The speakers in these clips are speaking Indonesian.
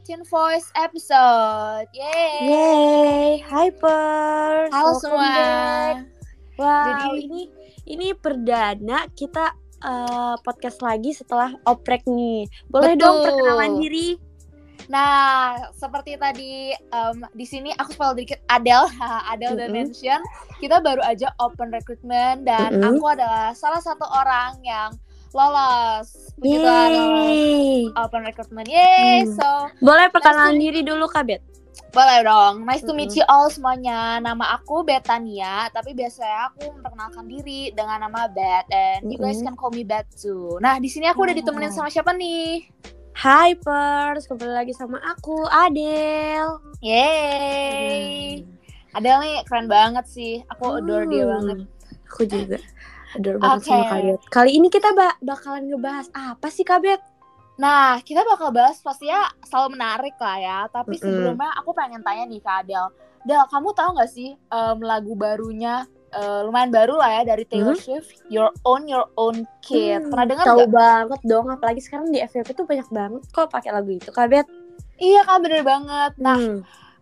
welcome back to another Teen Voice episode. Yay! Yay, hyper. Halo semua. Wow, Jadi- ini ini perdana kita eh, podcast lagi setelah oprek nih. Boleh Betul. dong perkenalan diri? Nah, seperti tadi em, di sini aku spell dikit Adele, Adele udah Mm-mm. mention, kita baru aja open recruitment dan Mm-mm. aku adalah salah satu orang yang lolos. Begitu open recruitment. Yay! Hmm. So, Boleh perkenalan diri dulu Kak Bet? Boleh dong. Nice to meet you all semuanya. Nama aku Betania, tapi biasanya aku memperkenalkan diri dengan nama Bet and you guys can call me Bet too. Nah, di sini aku udah ditemenin Oh. sama siapa nih? Hypers, kembali lagi sama aku Adel. Yeay. Adele nih keren banget sih. Aku adore dia Hmm. banget. Aku juga adore banget sama Oke. Kak Bet. Kali ini kita ba- bakalan ngebahas apa sih Kak Bet? Nah, kita bakal bahas pastinya selalu menarik lah ya. Tapi Mm-mm. sebelumnya aku pengen tanya nih ke Adele. Del, kamu tahu nggak sih em, lagu barunya eh, lumayan baru lah ya dari Taylor Swift, Your Own Your Own Kid. Hmm, Pernah dengar Tahu banget dong, apalagi sekarang di FYP tuh banyak banget kok pakai lagu itu Kak Bet. Iya kak bener banget. Nah Hmm.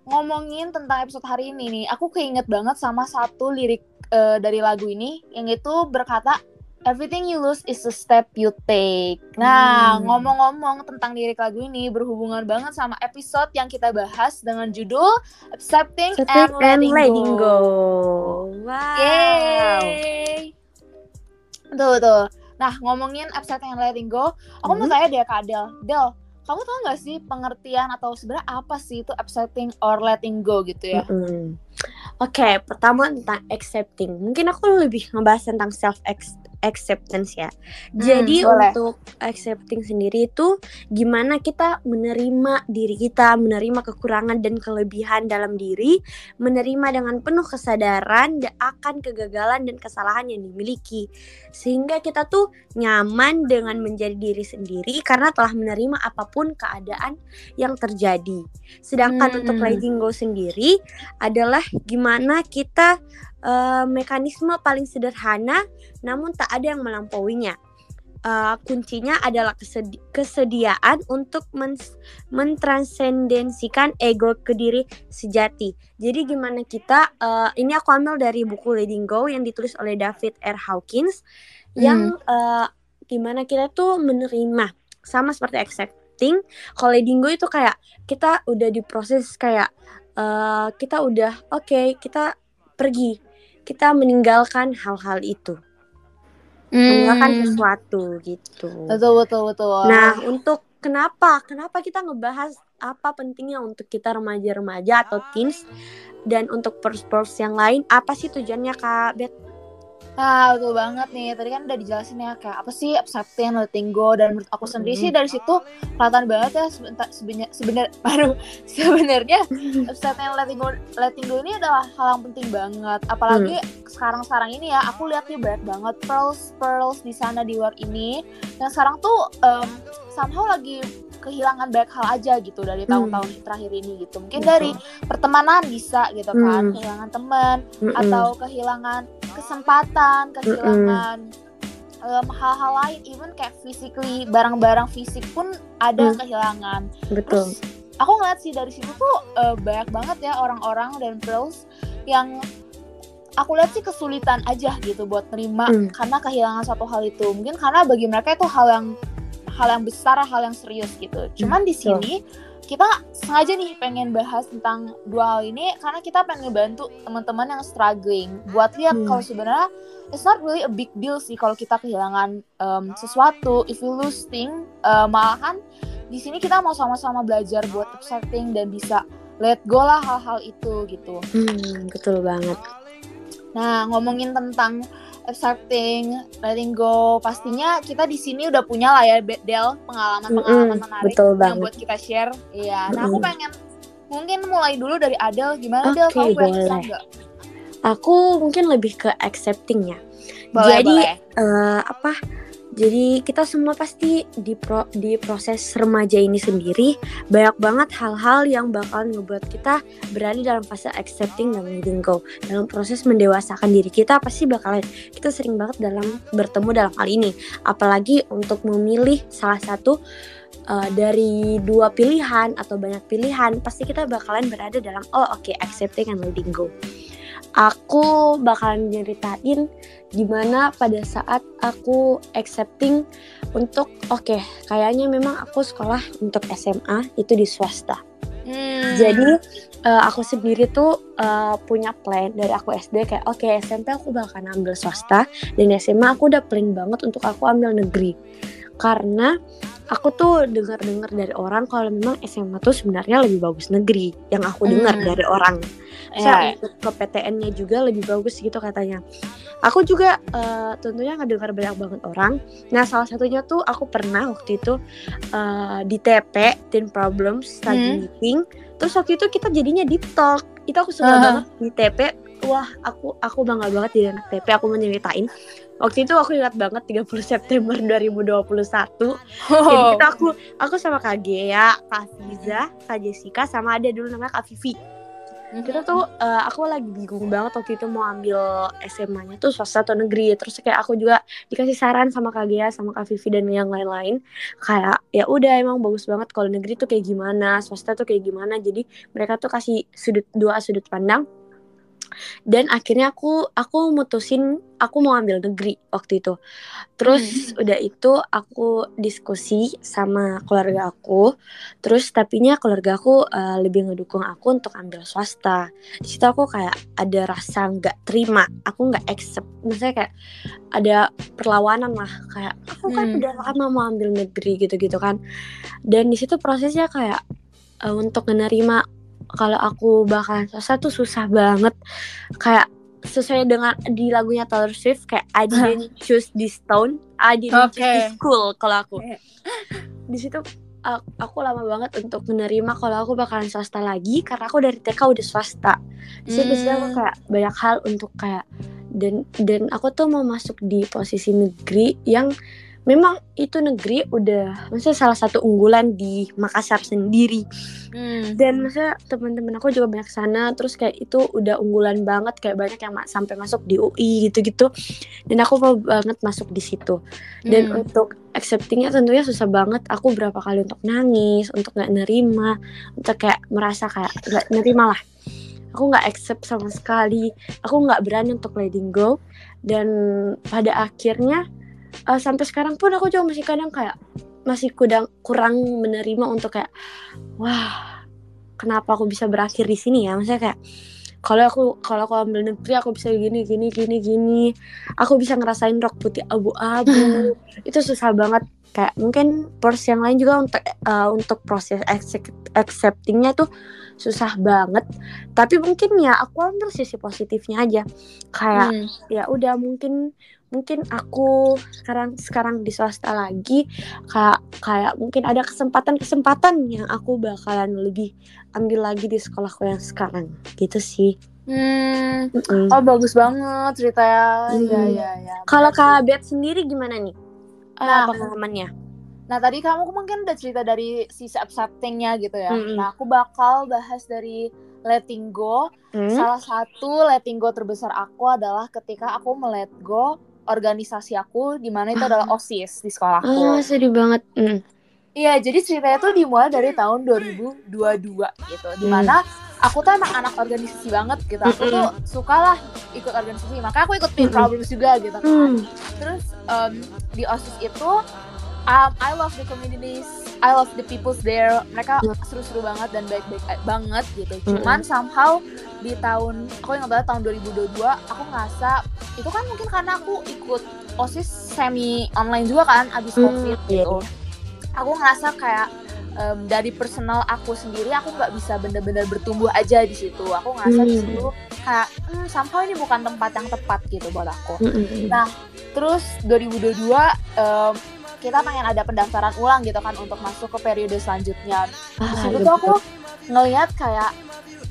Ngomongin tentang episode hari ini nih, aku keinget banget sama satu lirik eh, dari lagu ini yang itu berkata Everything you lose is a step you take. Nah, Hmm. ngomong-ngomong tentang lirik lagu ini berhubungan banget sama episode yang kita bahas dengan judul Accepting, Accepting and Letting, Go. Wow. Yeay. Betul betul. Nah, ngomongin Accepting and Letting Go, aku mau Hmm. tanya deh ke Adel. Del, kamu tahu nggak sih pengertian atau sebenarnya apa sih itu accepting or letting go gitu ya? Mm-mm. Oke, pertama tentang accepting. Mungkin aku lebih ngebahas tentang self acceptance ya. Jadi Hmm, boleh. untuk accepting sendiri itu gimana kita menerima diri kita, menerima kekurangan dan kelebihan dalam diri, menerima dengan penuh kesadaran da- akan kegagalan dan kesalahan yang dimiliki. Sehingga kita tuh nyaman dengan menjadi diri sendiri karena telah menerima apa pun keadaan yang terjadi. Sedangkan Hmm. untuk letting go sendiri adalah gimana kita eh, mekanisme paling sederhana namun tak ada yang melampauinya. Eh, kuncinya adalah kesedi- kesediaan untuk mentransendensikan ego ke diri sejati. Jadi gimana kita eh, ini aku ambil dari buku Letting Go yang ditulis oleh David R. Hawkins yang eh, gimana kita tuh menerima sama seperti accepting. Kalau letting go itu kayak kita udah diproses kayak eh, kita udah oke kita pergi kita meninggalkan hal-hal itu meninggalkan Hmm. sesuatu gitu. Betul betul betul. Nah, untuk kenapa? Kenapa kita ngebahas apa pentingnya untuk kita remaja-remaja atau teens dan untuk pers-pers yang lain apa sih tujuannya Kak Bet? Nah, betul banget nih. Tadi kan udah dijelasin ya kayak apa sih accepting, letting go dan menurut aku sendiri sih dari situ kelihatan banget ya sebentar sebenarnya sebenar baru sebenarnya accepting letting go letting go ini adalah hal yang penting banget. Apalagi sekarang-sekarang ini ya aku lihat nih banyak banget pearls pearls di sana di luar ini yang sekarang tuh em, somehow lagi kehilangan banyak hal aja gitu dari Hmm. tahun-tahun terakhir ini gitu. Mungkin Betul. dari pertemanan bisa gitu kan, Hmm. kehilangan teman Mm-mm. atau kehilangan kesempatan, kehilangan em, hal-hal lain, even kayak physically barang-barang fisik pun ada Hmm. kehilangan. betul. Terus aku ngeliat sih dari situ tuh eh, banyak banget ya orang-orang dan pros yang aku lihat sih kesulitan aja gitu buat nerima Hmm. karena kehilangan satu hal itu. Mungkin karena bagi mereka itu hal yang hal yang besar, hal yang serius gitu. Cuman di betul. sini kita sengaja nih pengen bahas tentang dua hal ini karena kita pengen ngebantu teman-teman yang struggling buat lihat Hmm. kalau sebenarnya it's not really a big deal sih kalau kita kehilangan em, sesuatu if you lose thing eh, malahan di sini kita mau sama-sama belajar buat accepting dan bisa let go lah hal-hal itu gitu. Hmm, betul banget. Nah, ngomongin tentang accepting, letting go, pastinya kita di sini udah punya lah ya Del pengalaman-pengalaman Mm-mm, menarik betul yang buat kita share. Iya. Nah, aku pengen mungkin mulai dulu dari Adel. Gimana Del? Oke, Kamu punya boleh. nggak? Aku mungkin lebih ke accepting ya. Boleh, Jadi boleh. eh, apa? Jadi kita semua pasti di pro, di proses remaja ini sendiri banyak banget hal-hal yang bakal ngebuat kita berada dalam fase accepting dan letting go. Dalam proses mendewasakan diri kita pasti bakalan kita sering banget dalam bertemu dalam hal ini. Apalagi untuk memilih salah satu uh, dari dua pilihan atau banyak pilihan pasti kita bakalan berada dalam oh oke okay, accepting and letting go aku bakalan nyeritain gimana pada saat aku accepting untuk oke okay, kayaknya memang aku sekolah untuk SMA itu di swasta. Hmm. Jadi uh, aku sendiri tuh uh, punya plan dari aku SD kayak oke okay, SMP aku bakal ambil swasta dan SMA aku udah plan banget untuk aku ambil negeri karena aku tuh dengar-dengar dari orang kalau memang SMA tuh sebenarnya lebih bagus negeri yang aku dengar hmm. dari orang. Saya yeah. ke PTN-nya juga lebih bagus gitu katanya. Aku juga uh, tentunya ngedengar banyak banget orang. Nah salah satunya tuh aku pernah waktu itu uh, di TP Teen Problems lagi hmm. meeting. Terus waktu itu kita jadinya deep talk. Itu aku suka uh. banget di TP. Wah aku aku bangga banget di anak TP. Aku mau nyeritain. Waktu itu aku ingat banget 30 September 2021 oh. jadi kita aku aku sama Kak Gea, Kak Fiza, Kak Jessica sama ada dulu namanya Kak Vivi. Mm-hmm. kita tuh uh, aku lagi bingung banget waktu itu mau ambil SMA-nya tuh swasta atau negeri. Terus kayak aku juga dikasih saran sama Kak Gea sama Kak Vivi dan yang lain-lain. Kayak ya udah emang bagus banget kalau negeri tuh kayak gimana swasta tuh kayak gimana. Jadi mereka tuh kasih sudut dua sudut pandang dan akhirnya aku aku mutusin aku mau ambil negeri waktu itu. Terus hmm. udah itu aku diskusi sama keluarga aku. Terus tapinya keluarga aku uh, lebih ngedukung aku untuk ambil swasta. Di situ aku kayak ada rasa nggak terima. Aku nggak accept. Maksudnya kayak ada perlawanan lah. Kayak aku kan hmm. udah lama mau ambil negeri gitu-gitu kan. Dan di situ prosesnya kayak uh, untuk menerima kalau aku bakalan swasta tuh susah banget kayak sesuai dengan di lagunya Taylor Swift kayak I didn't choose this town I didn't okay. choose this school kalau aku di situ aku lama banget untuk menerima kalau aku bakalan swasta lagi karena aku dari TK udah swasta jadi hmm. aku kayak banyak hal untuk kayak dan dan aku tuh mau masuk di posisi negeri yang memang itu negeri udah maksudnya salah satu unggulan di Makassar sendiri. Hmm. dan maksudnya teman-teman aku juga banyak sana terus kayak itu udah unggulan banget kayak banyak yang ma sampai masuk di UI gitu-gitu. Dan aku mau banget masuk di situ. Dan hmm. untuk acceptingnya tentunya susah banget. Aku berapa kali untuk nangis untuk nggak nerima untuk kayak merasa kayak nggak nerima lah. Aku nggak accept sama sekali. Aku nggak berani untuk letting go. Dan pada akhirnya uh, sampai sekarang pun aku juga masih kadang kayak masih kurang kurang menerima untuk kayak wah kenapa aku bisa berakhir di sini ya? Maksudnya kayak kalau aku kalau aku ambil negeri aku bisa gini gini gini gini. Aku bisa ngerasain rok putih abu-abu. Itu susah banget kayak mungkin pers yang lain juga untuk uh, untuk proses acceptingnya tuh susah banget. Tapi mungkin ya aku ambil sisi positifnya aja. Kayak hmm. ya udah mungkin mungkin aku sekarang sekarang di swasta lagi kayak kayak mungkin ada kesempatan-kesempatan yang aku bakalan lebih ambil lagi di sekolahku yang sekarang. Gitu sih. Hmm. Mm. oh bagus banget ceritanya. Mm. ya ya ya kalau kak Bet sendiri gimana nih nah, uh, pengalamannya nah tadi kamu mungkin udah cerita dari si acceptingnya gitu ya mm nah aku bakal bahas dari letting go mm. salah satu letting go terbesar aku adalah ketika aku melet go organisasi aku di mana itu adalah ah. OSIS di sekolahku. Oh, sedih banget. Mm. Iya, jadi ceritanya tuh dimulai dari tahun 2022 gitu. Di mana mm. Aku tuh emang anak organisasi banget gitu. Aku mm tuh suka lah ikut organisasi. Maka aku ikut Team mm Problems juga gitu kan. Mm. Terus um, di OSIS itu um, I love the communities, I love the peoples there. Mereka seru-seru banget dan baik-baik banget gitu. Cuman somehow di tahun aku ingat banget tahun 2022 aku ngerasa itu kan mungkin karena aku ikut osis semi online juga kan abis covid hmm, gitu. Aku ngerasa kayak um, dari personal aku sendiri aku nggak bisa bener-bener bertumbuh aja di situ. Aku ngerasa hmm. di situ kayak hmm, somehow ini bukan tempat yang tepat gitu buat aku. Hmm. Nah terus 2022 um, kita pengen ada pendaftaran ulang gitu kan untuk masuk ke periode selanjutnya. Ah, di situ tuh aku ngeliat kayak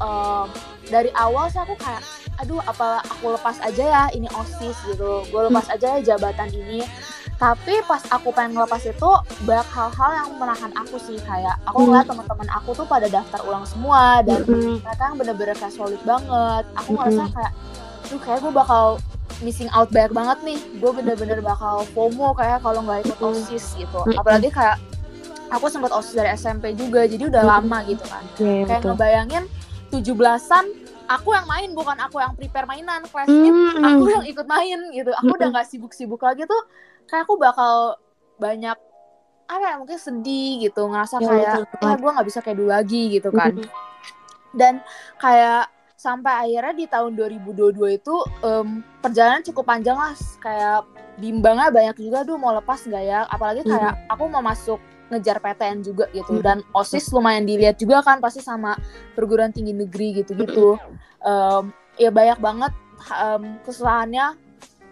um, dari awal sih aku kayak aduh apa aku lepas aja ya ini osis gitu gue lepas hmm. aja ya jabatan ini tapi pas aku pengen ngelepas itu banyak hal-hal yang menahan aku sih kayak aku Hmm. ngeliat teman-teman aku tuh pada daftar ulang semua dan Mm-mm. mereka yang bener-bener kayak solid banget aku Mm-mm. ngerasa kayak tuh kayak gue bakal missing out banyak banget nih gue bener-bener bakal FOMO kayak kalau nggak ikut Mm. osis gitu apalagi kayak aku sempat osis dari SMP juga jadi udah Mm. lama gitu kan Iya, iya, kayak betul. ngebayangin 17-an aku yang main bukan aku yang prepare mainan class meet Mm-mm. aku yang ikut main gitu aku udah Mm-mm. nggak sibuk-sibuk lagi tuh kayak aku bakal banyak apa ya mungkin sedih gitu ngerasa Ya, kayak ya banget. gue nggak bisa kayak dulu lagi gitu kan. Dan kayak sampai akhirnya di tahun 2022 itu em, perjalanan cukup panjang lah. Kayak bimbangnya banyak juga tuh mau lepas nggak ya? Apalagi Hmm. kayak aku mau masuk ngejar PTN juga gitu. Dan osis lumayan dilihat juga kan pasti sama perguruan tinggi negeri gitu-gitu. Em, ya banyak banget em, kesusahannya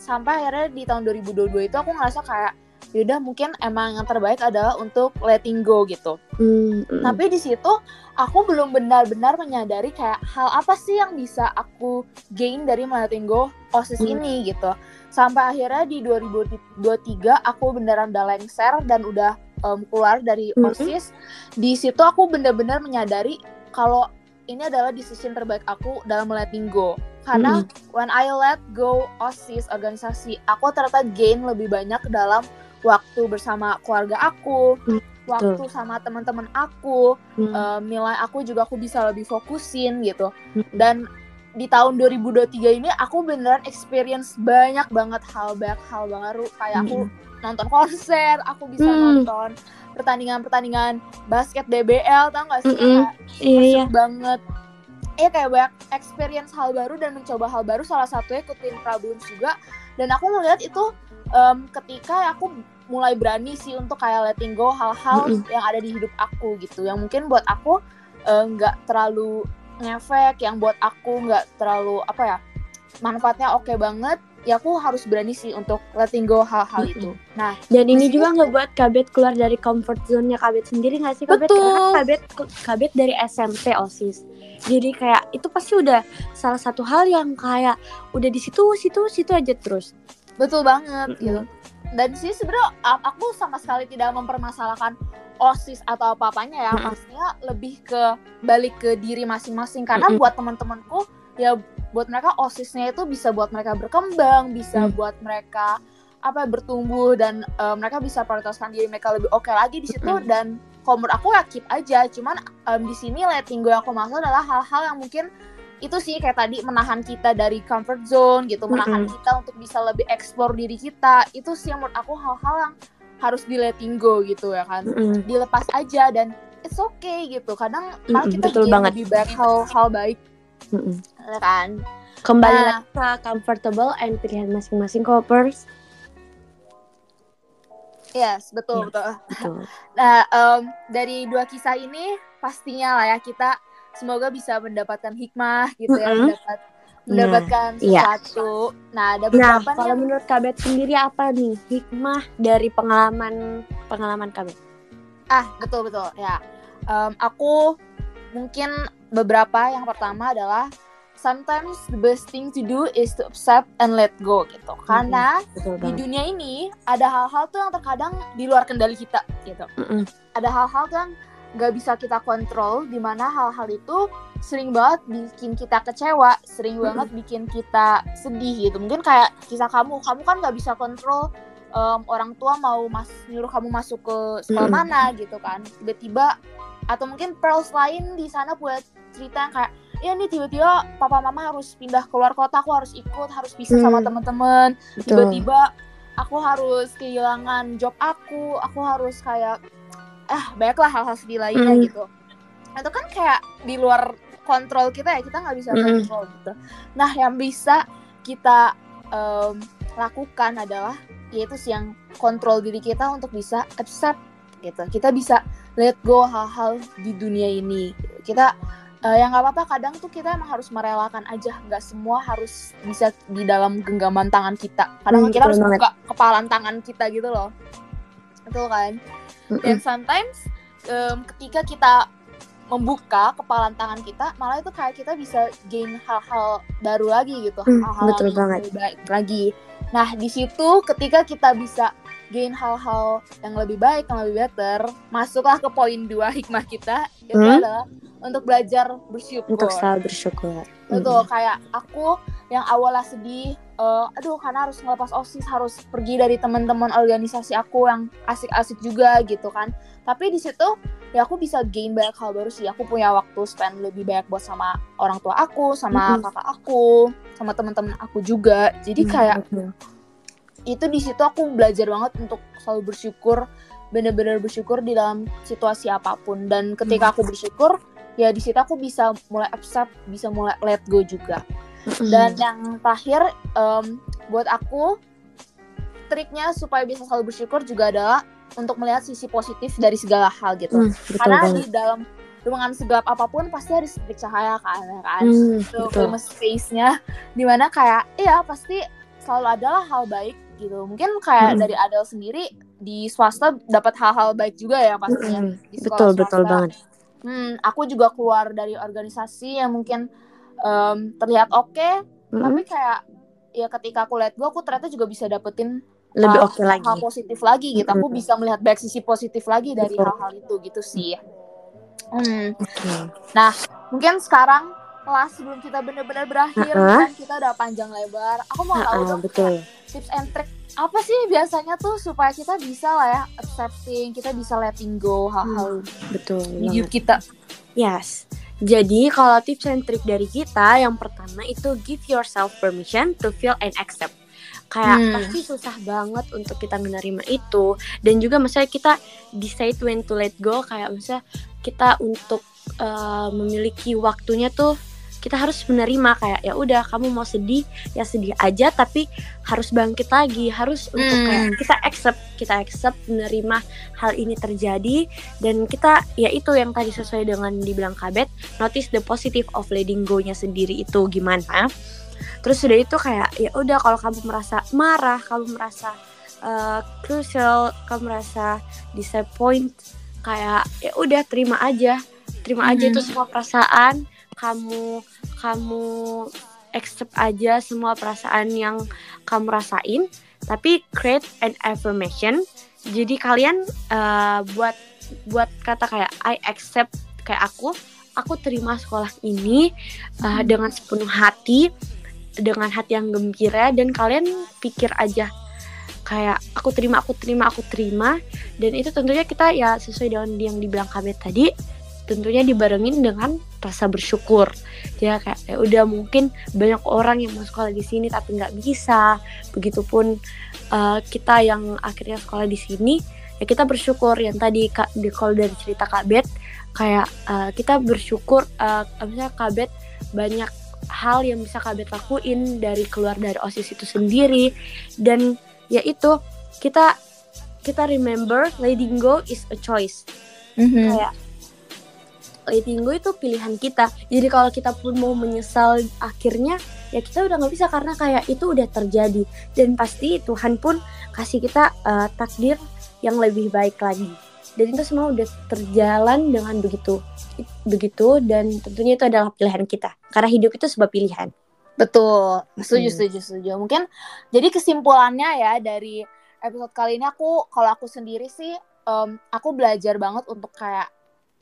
sampai akhirnya di tahun 2022 itu aku ngerasa kayak yaudah mungkin emang yang terbaik adalah untuk letting go gitu Mm-mm. tapi di situ aku belum benar-benar menyadari kayak hal apa sih yang bisa aku gain dari letting go osis Hmm. ini gitu sampai akhirnya di 2023 aku beneran udah lengser dan udah em, keluar dari Hmm. osis di situ aku benar-benar menyadari kalau ini adalah decision terbaik aku dalam letting go karena when I let go osis organisasi aku ternyata gain lebih banyak dalam waktu bersama keluarga aku Hmm, waktu sama teman-teman aku Mm. eh, nilai aku juga aku bisa lebih fokusin gitu Mm. dan di tahun 2023 ini aku beneran experience banyak banget hal banyak hal baru kayak aku nonton konser aku bisa Mm. nonton pertandingan-pertandingan basket DBL tau gak sih Mm-mm. Kayak Iya, iya. banget Iya kayak banyak experience hal baru dan mencoba hal baru. Salah satunya ikutin Problems juga. Dan aku melihat itu em, ketika aku mulai berani sih untuk kayak letting go hal-hal yang ada di hidup aku gitu. Yang mungkin buat aku eh, nggak terlalu ngefek yang buat aku nggak terlalu apa ya manfaatnya oke banget ya aku harus berani sih untuk letting go hal-hal itu nah Dan ini juga ngebuat Kabet keluar dari comfort zone-nya Kabet sendiri gak sih Kabet? Betul. Karena Kabet, Kabet dari SMP OSIS. Jadi kayak itu pasti udah salah satu hal yang kayak udah di situ, situ, situ aja terus. Betul banget Mm-mm. gitu. Dan sih sebenarnya aku sama sekali tidak mempermasalahkan OSIS atau apa-apanya ya. Pastinya lebih ke balik ke diri masing-masing karena Mm-mm. buat teman-temanku ya buat mereka OSISnya itu bisa buat mereka berkembang, bisa Mm. buat mereka apa bertumbuh dan eh, mereka bisa prioritaskan diri mereka lebih oke lagi di situ Mm-mm. dan kalau menurut aku ya keep aja. Cuman em, di sini letting go yang aku maksud adalah hal-hal yang mungkin itu sih kayak tadi menahan kita dari comfort zone gitu, menahan Mm-mm. kita untuk bisa lebih explore diri kita. Itu sih yang menurut aku hal-hal yang harus di letting go gitu ya kan. Mm-mm. Dilepas aja dan it's okay gitu. Kadang malah Mm-mm, kita betul banget. lebih banyak hal-hal baik Mm-mm. kan. Kembali Nah. lagi ke comfortable and pilihan masing-masing kopers. Yes, betul Yes. betul. Betul. Nah, em, dari dua kisah ini pastinya lah ya kita semoga bisa mendapatkan hikmah gitu ya, Mm-mm. mendapat mendapatkan iya. sesuatu. Nah, ada Nah, beberapa nih kalau yang menurut Kabet sendiri apa nih hikmah dari pengalaman pengalaman Kabet? ah betul betul ya. Em, aku mungkin beberapa yang pertama adalah sometimes the best thing to do is to accept and let go gitu. Karena Betul di banget. dunia ini ada hal-hal tuh yang terkadang di luar kendali kita gitu. Mm-mm. ada hal-hal yang nggak bisa kita kontrol di mana hal-hal itu sering banget bikin kita kecewa sering Mm-mm. banget bikin kita sedih gitu mungkin kayak kisah kamu kamu kan nggak bisa kontrol em, orang tua mau mas nyuruh kamu masuk ke sekolah Mm-mm. mana gitu kan tiba-tiba atau mungkin pearls lain di sana buat cerita kayak ya nih tiba-tiba papa mama harus pindah keluar kota aku harus ikut harus pisah sama Hmm. teman-teman Betul. tiba-tiba aku harus kehilangan job aku aku harus kayak ah banyaklah hal-hal sedih lainnya Mm. gitu itu kan kayak di luar kontrol kita ya kita nggak bisa Mm. kontrol gitu nah yang bisa kita em, lakukan adalah yaitu sih yang kontrol diri kita untuk bisa accept gitu kita bisa let go hal-hal di dunia ini kita eh, yang nggak apa-apa kadang tuh kita emang harus merelakan aja. Nggak semua harus bisa di dalam genggaman tangan kita. Kadang Hmm, kita harus banget. buka kepalan tangan kita gitu loh. Betul kan? Dan Mm-mm. sometimes em, ketika kita membuka kepalan tangan kita malah itu kayak kita bisa gain hal-hal baru lagi gitu. Hmm, hal-hal betul yang baik lagi. Nah di situ ketika kita bisa gain hal-hal yang lebih baik, yang lebih better, masuklah ke poin dua hikmah kita itu Hmm? adalah untuk belajar bersyukur. Untuk selalu bersyukur. Betul, Mm. kayak aku yang awalnya sedih, eh, aduh karena harus ngelepas OSIS, harus pergi dari teman-teman organisasi aku yang asik-asik juga gitu kan. Tapi di situ ya aku bisa gain banyak hal baru sih. Aku punya waktu spend lebih banyak buat sama orang tua aku, sama Mm-mm. kakak aku, sama teman-teman aku juga. Jadi Hmm, kayak betul. Itu di situ aku belajar banget untuk selalu bersyukur bener-bener bersyukur di dalam situasi apa pun dan ketika aku bersyukur ya di situ aku bisa mulai accept bisa mulai let go juga Mm-mm. dan yang terakhir em, buat aku triknya supaya bisa selalu bersyukur juga adalah untuk melihat sisi positif dari segala hal gitu Hmm, betul karena banget. di dalam ruangan segelap apa pun pasti ada sedikit cahaya kan ya kan Hmm, itu betul. famous face-nya di mana kayak iya pasti selalu adalah hal baik gitu mungkin kayak Mm-mm. dari Adele sendiri di swasta dapat hal-hal baik juga ya pastinya Mm-mm. di sekolah Betul, betul swasta. banget. hmm, aku juga keluar dari organisasi yang mungkin em, terlihat oke Mm-mm. tapi kayak ya ketika aku lihat gue aku ternyata juga bisa dapetin Lebih hal- oke lagi. hal positif lagi gitu aku Mm-mm. bisa melihat baik sisi positif lagi dari Betul. hal-hal itu gitu sih hmm. Oke. Mungkin sekarang kelas sebelum kita benar-benar berakhir Uh-uh. kan kita udah panjang lebar. Aku mau tahu Ah, dong betul. tips and trick apa sih biasanya tuh supaya kita bisa lah ya accepting, kita bisa letting go hal-hal Betul. di hidup kita. Yes. Jadi kalau tips and trick dari kita yang pertama itu give yourself permission to feel and accept. Kayak Hmm. pasti susah banget untuk kita menerima itu dan juga misalnya kita decide when to let go kayak misalnya kita untuk uh, memiliki waktunya tuh kita harus menerima kayak ya udah kamu mau sedih ya sedih aja tapi harus bangkit lagi harus untuk Hmm. kayak kita accept kita accept menerima hal ini terjadi dan kita ya itu yang tadi sesuai dengan dibilang kabet notice the positive of letting go-nya sendiri itu gimana terus sudah itu kayak ya udah kalau kamu merasa marah kamu merasa uh, crucial kamu merasa disappoint kayak ya udah terima aja terima aja Mhm. itu semua perasaan kamu kamu accept aja semua perasaan yang kamu rasain tapi create an affirmation jadi kalian uh, buat buat kata kayak I accept kayak aku aku terima sekolah ini uh, Hmm. dengan sepenuh hati dengan hati yang gembira dan kalian pikir aja kayak aku terima aku terima aku terima dan itu tentunya kita ya sesuai dengan yang dibilang Kabet tadi tentunya dibarengin dengan rasa bersyukur. Ya kayak ya udah mungkin banyak orang yang mau sekolah di sini tapi nggak bisa. Begitupun uh, kita yang akhirnya sekolah di sini ya kita bersyukur. Yang tadi kak di kalau dari cerita Kak Bet kayak uh, kita bersyukur uh, misalnya Kak Bet banyak hal yang bisa Kak Bet lakuin dari keluar dari osis itu sendiri. Dan ya itu kita kita remember letting go is a choice. Mhm. kayak letting go itu pilihan kita. Jadi kalau kita pun mau menyesal akhirnya ya kita udah nggak bisa karena kayak itu udah terjadi. Dan pasti Tuhan pun kasih kita uh, takdir yang lebih baik lagi. Dan itu semua udah terjalan dengan begitu begitu dan tentunya itu adalah pilihan kita. Karena hidup itu sebuah pilihan. Betul, setuju, Hmm. setuju, setuju. Mungkin jadi kesimpulannya ya dari episode kali ini aku, kalau aku sendiri sih, em, aku belajar banget untuk kayak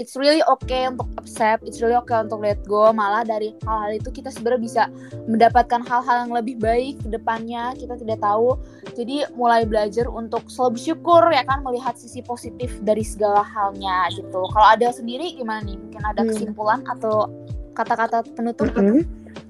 it's really okay untuk accept, it's really okay untuk let go. Malah dari hal-hal itu kita sebenarnya bisa mendapatkan hal-hal yang lebih baik ke depannya. Kita tidak tahu. Jadi mulai belajar untuk selalu bersyukur ya kan melihat sisi positif dari segala halnya gitu. Kalau ada sendiri gimana nih? Mungkin ada Hmm. kesimpulan atau kata-kata penutup? Mm-mm.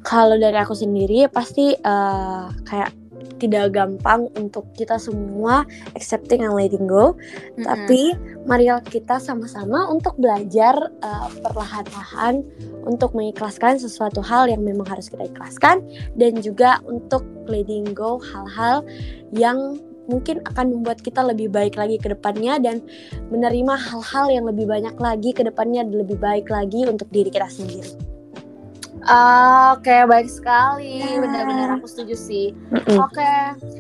Kalau dari aku sendiri pasti eh, kayak tidak gampang untuk kita semua accepting and letting go. Mm-mm. Tapi mari kita sama-sama untuk belajar eh, perlahan-lahan untuk mengikhlaskan sesuatu hal yang memang harus kita ikhlaskan dan juga untuk letting go hal-hal yang mungkin akan membuat kita lebih baik lagi ke depannya dan menerima hal-hal yang lebih banyak lagi ke depannya lebih baik lagi untuk diri kita sendiri. Ah, Oke, baik sekali. Ya. Benar-benar aku setuju sih. Mm-mm. Oke,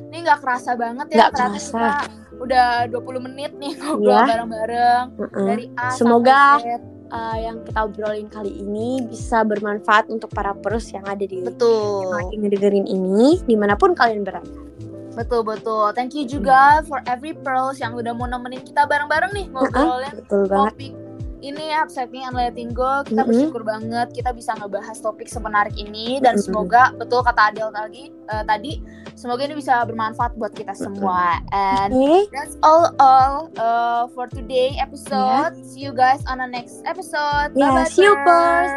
ini nggak kerasa banget ya Nggak kerasa. kita udah 20 menit nih ngobrol Iya. bareng-bareng Mm-mm. dari A Semoga- uh, yang kita obrolin kali ini bisa bermanfaat untuk para pros yang ada di Betul. yang lagi ngedengerin ini di mana pun kalian berada. Betul betul. Thank you juga for every pearls yang udah mau nemenin kita bareng-bareng nih ngobrolin Betul banget. topik ini upsetting and letting go. Kita Mm-mm. bersyukur banget kita bisa ngebahas topik semenarik ini dan Mm-mm. semoga betul kata Adel tadi eh, tadi semoga ini bisa bermanfaat buat kita semua. And that's all all uh, for today episode. See you guys on the next episode. Ya, Bye bye. see you, Pearls.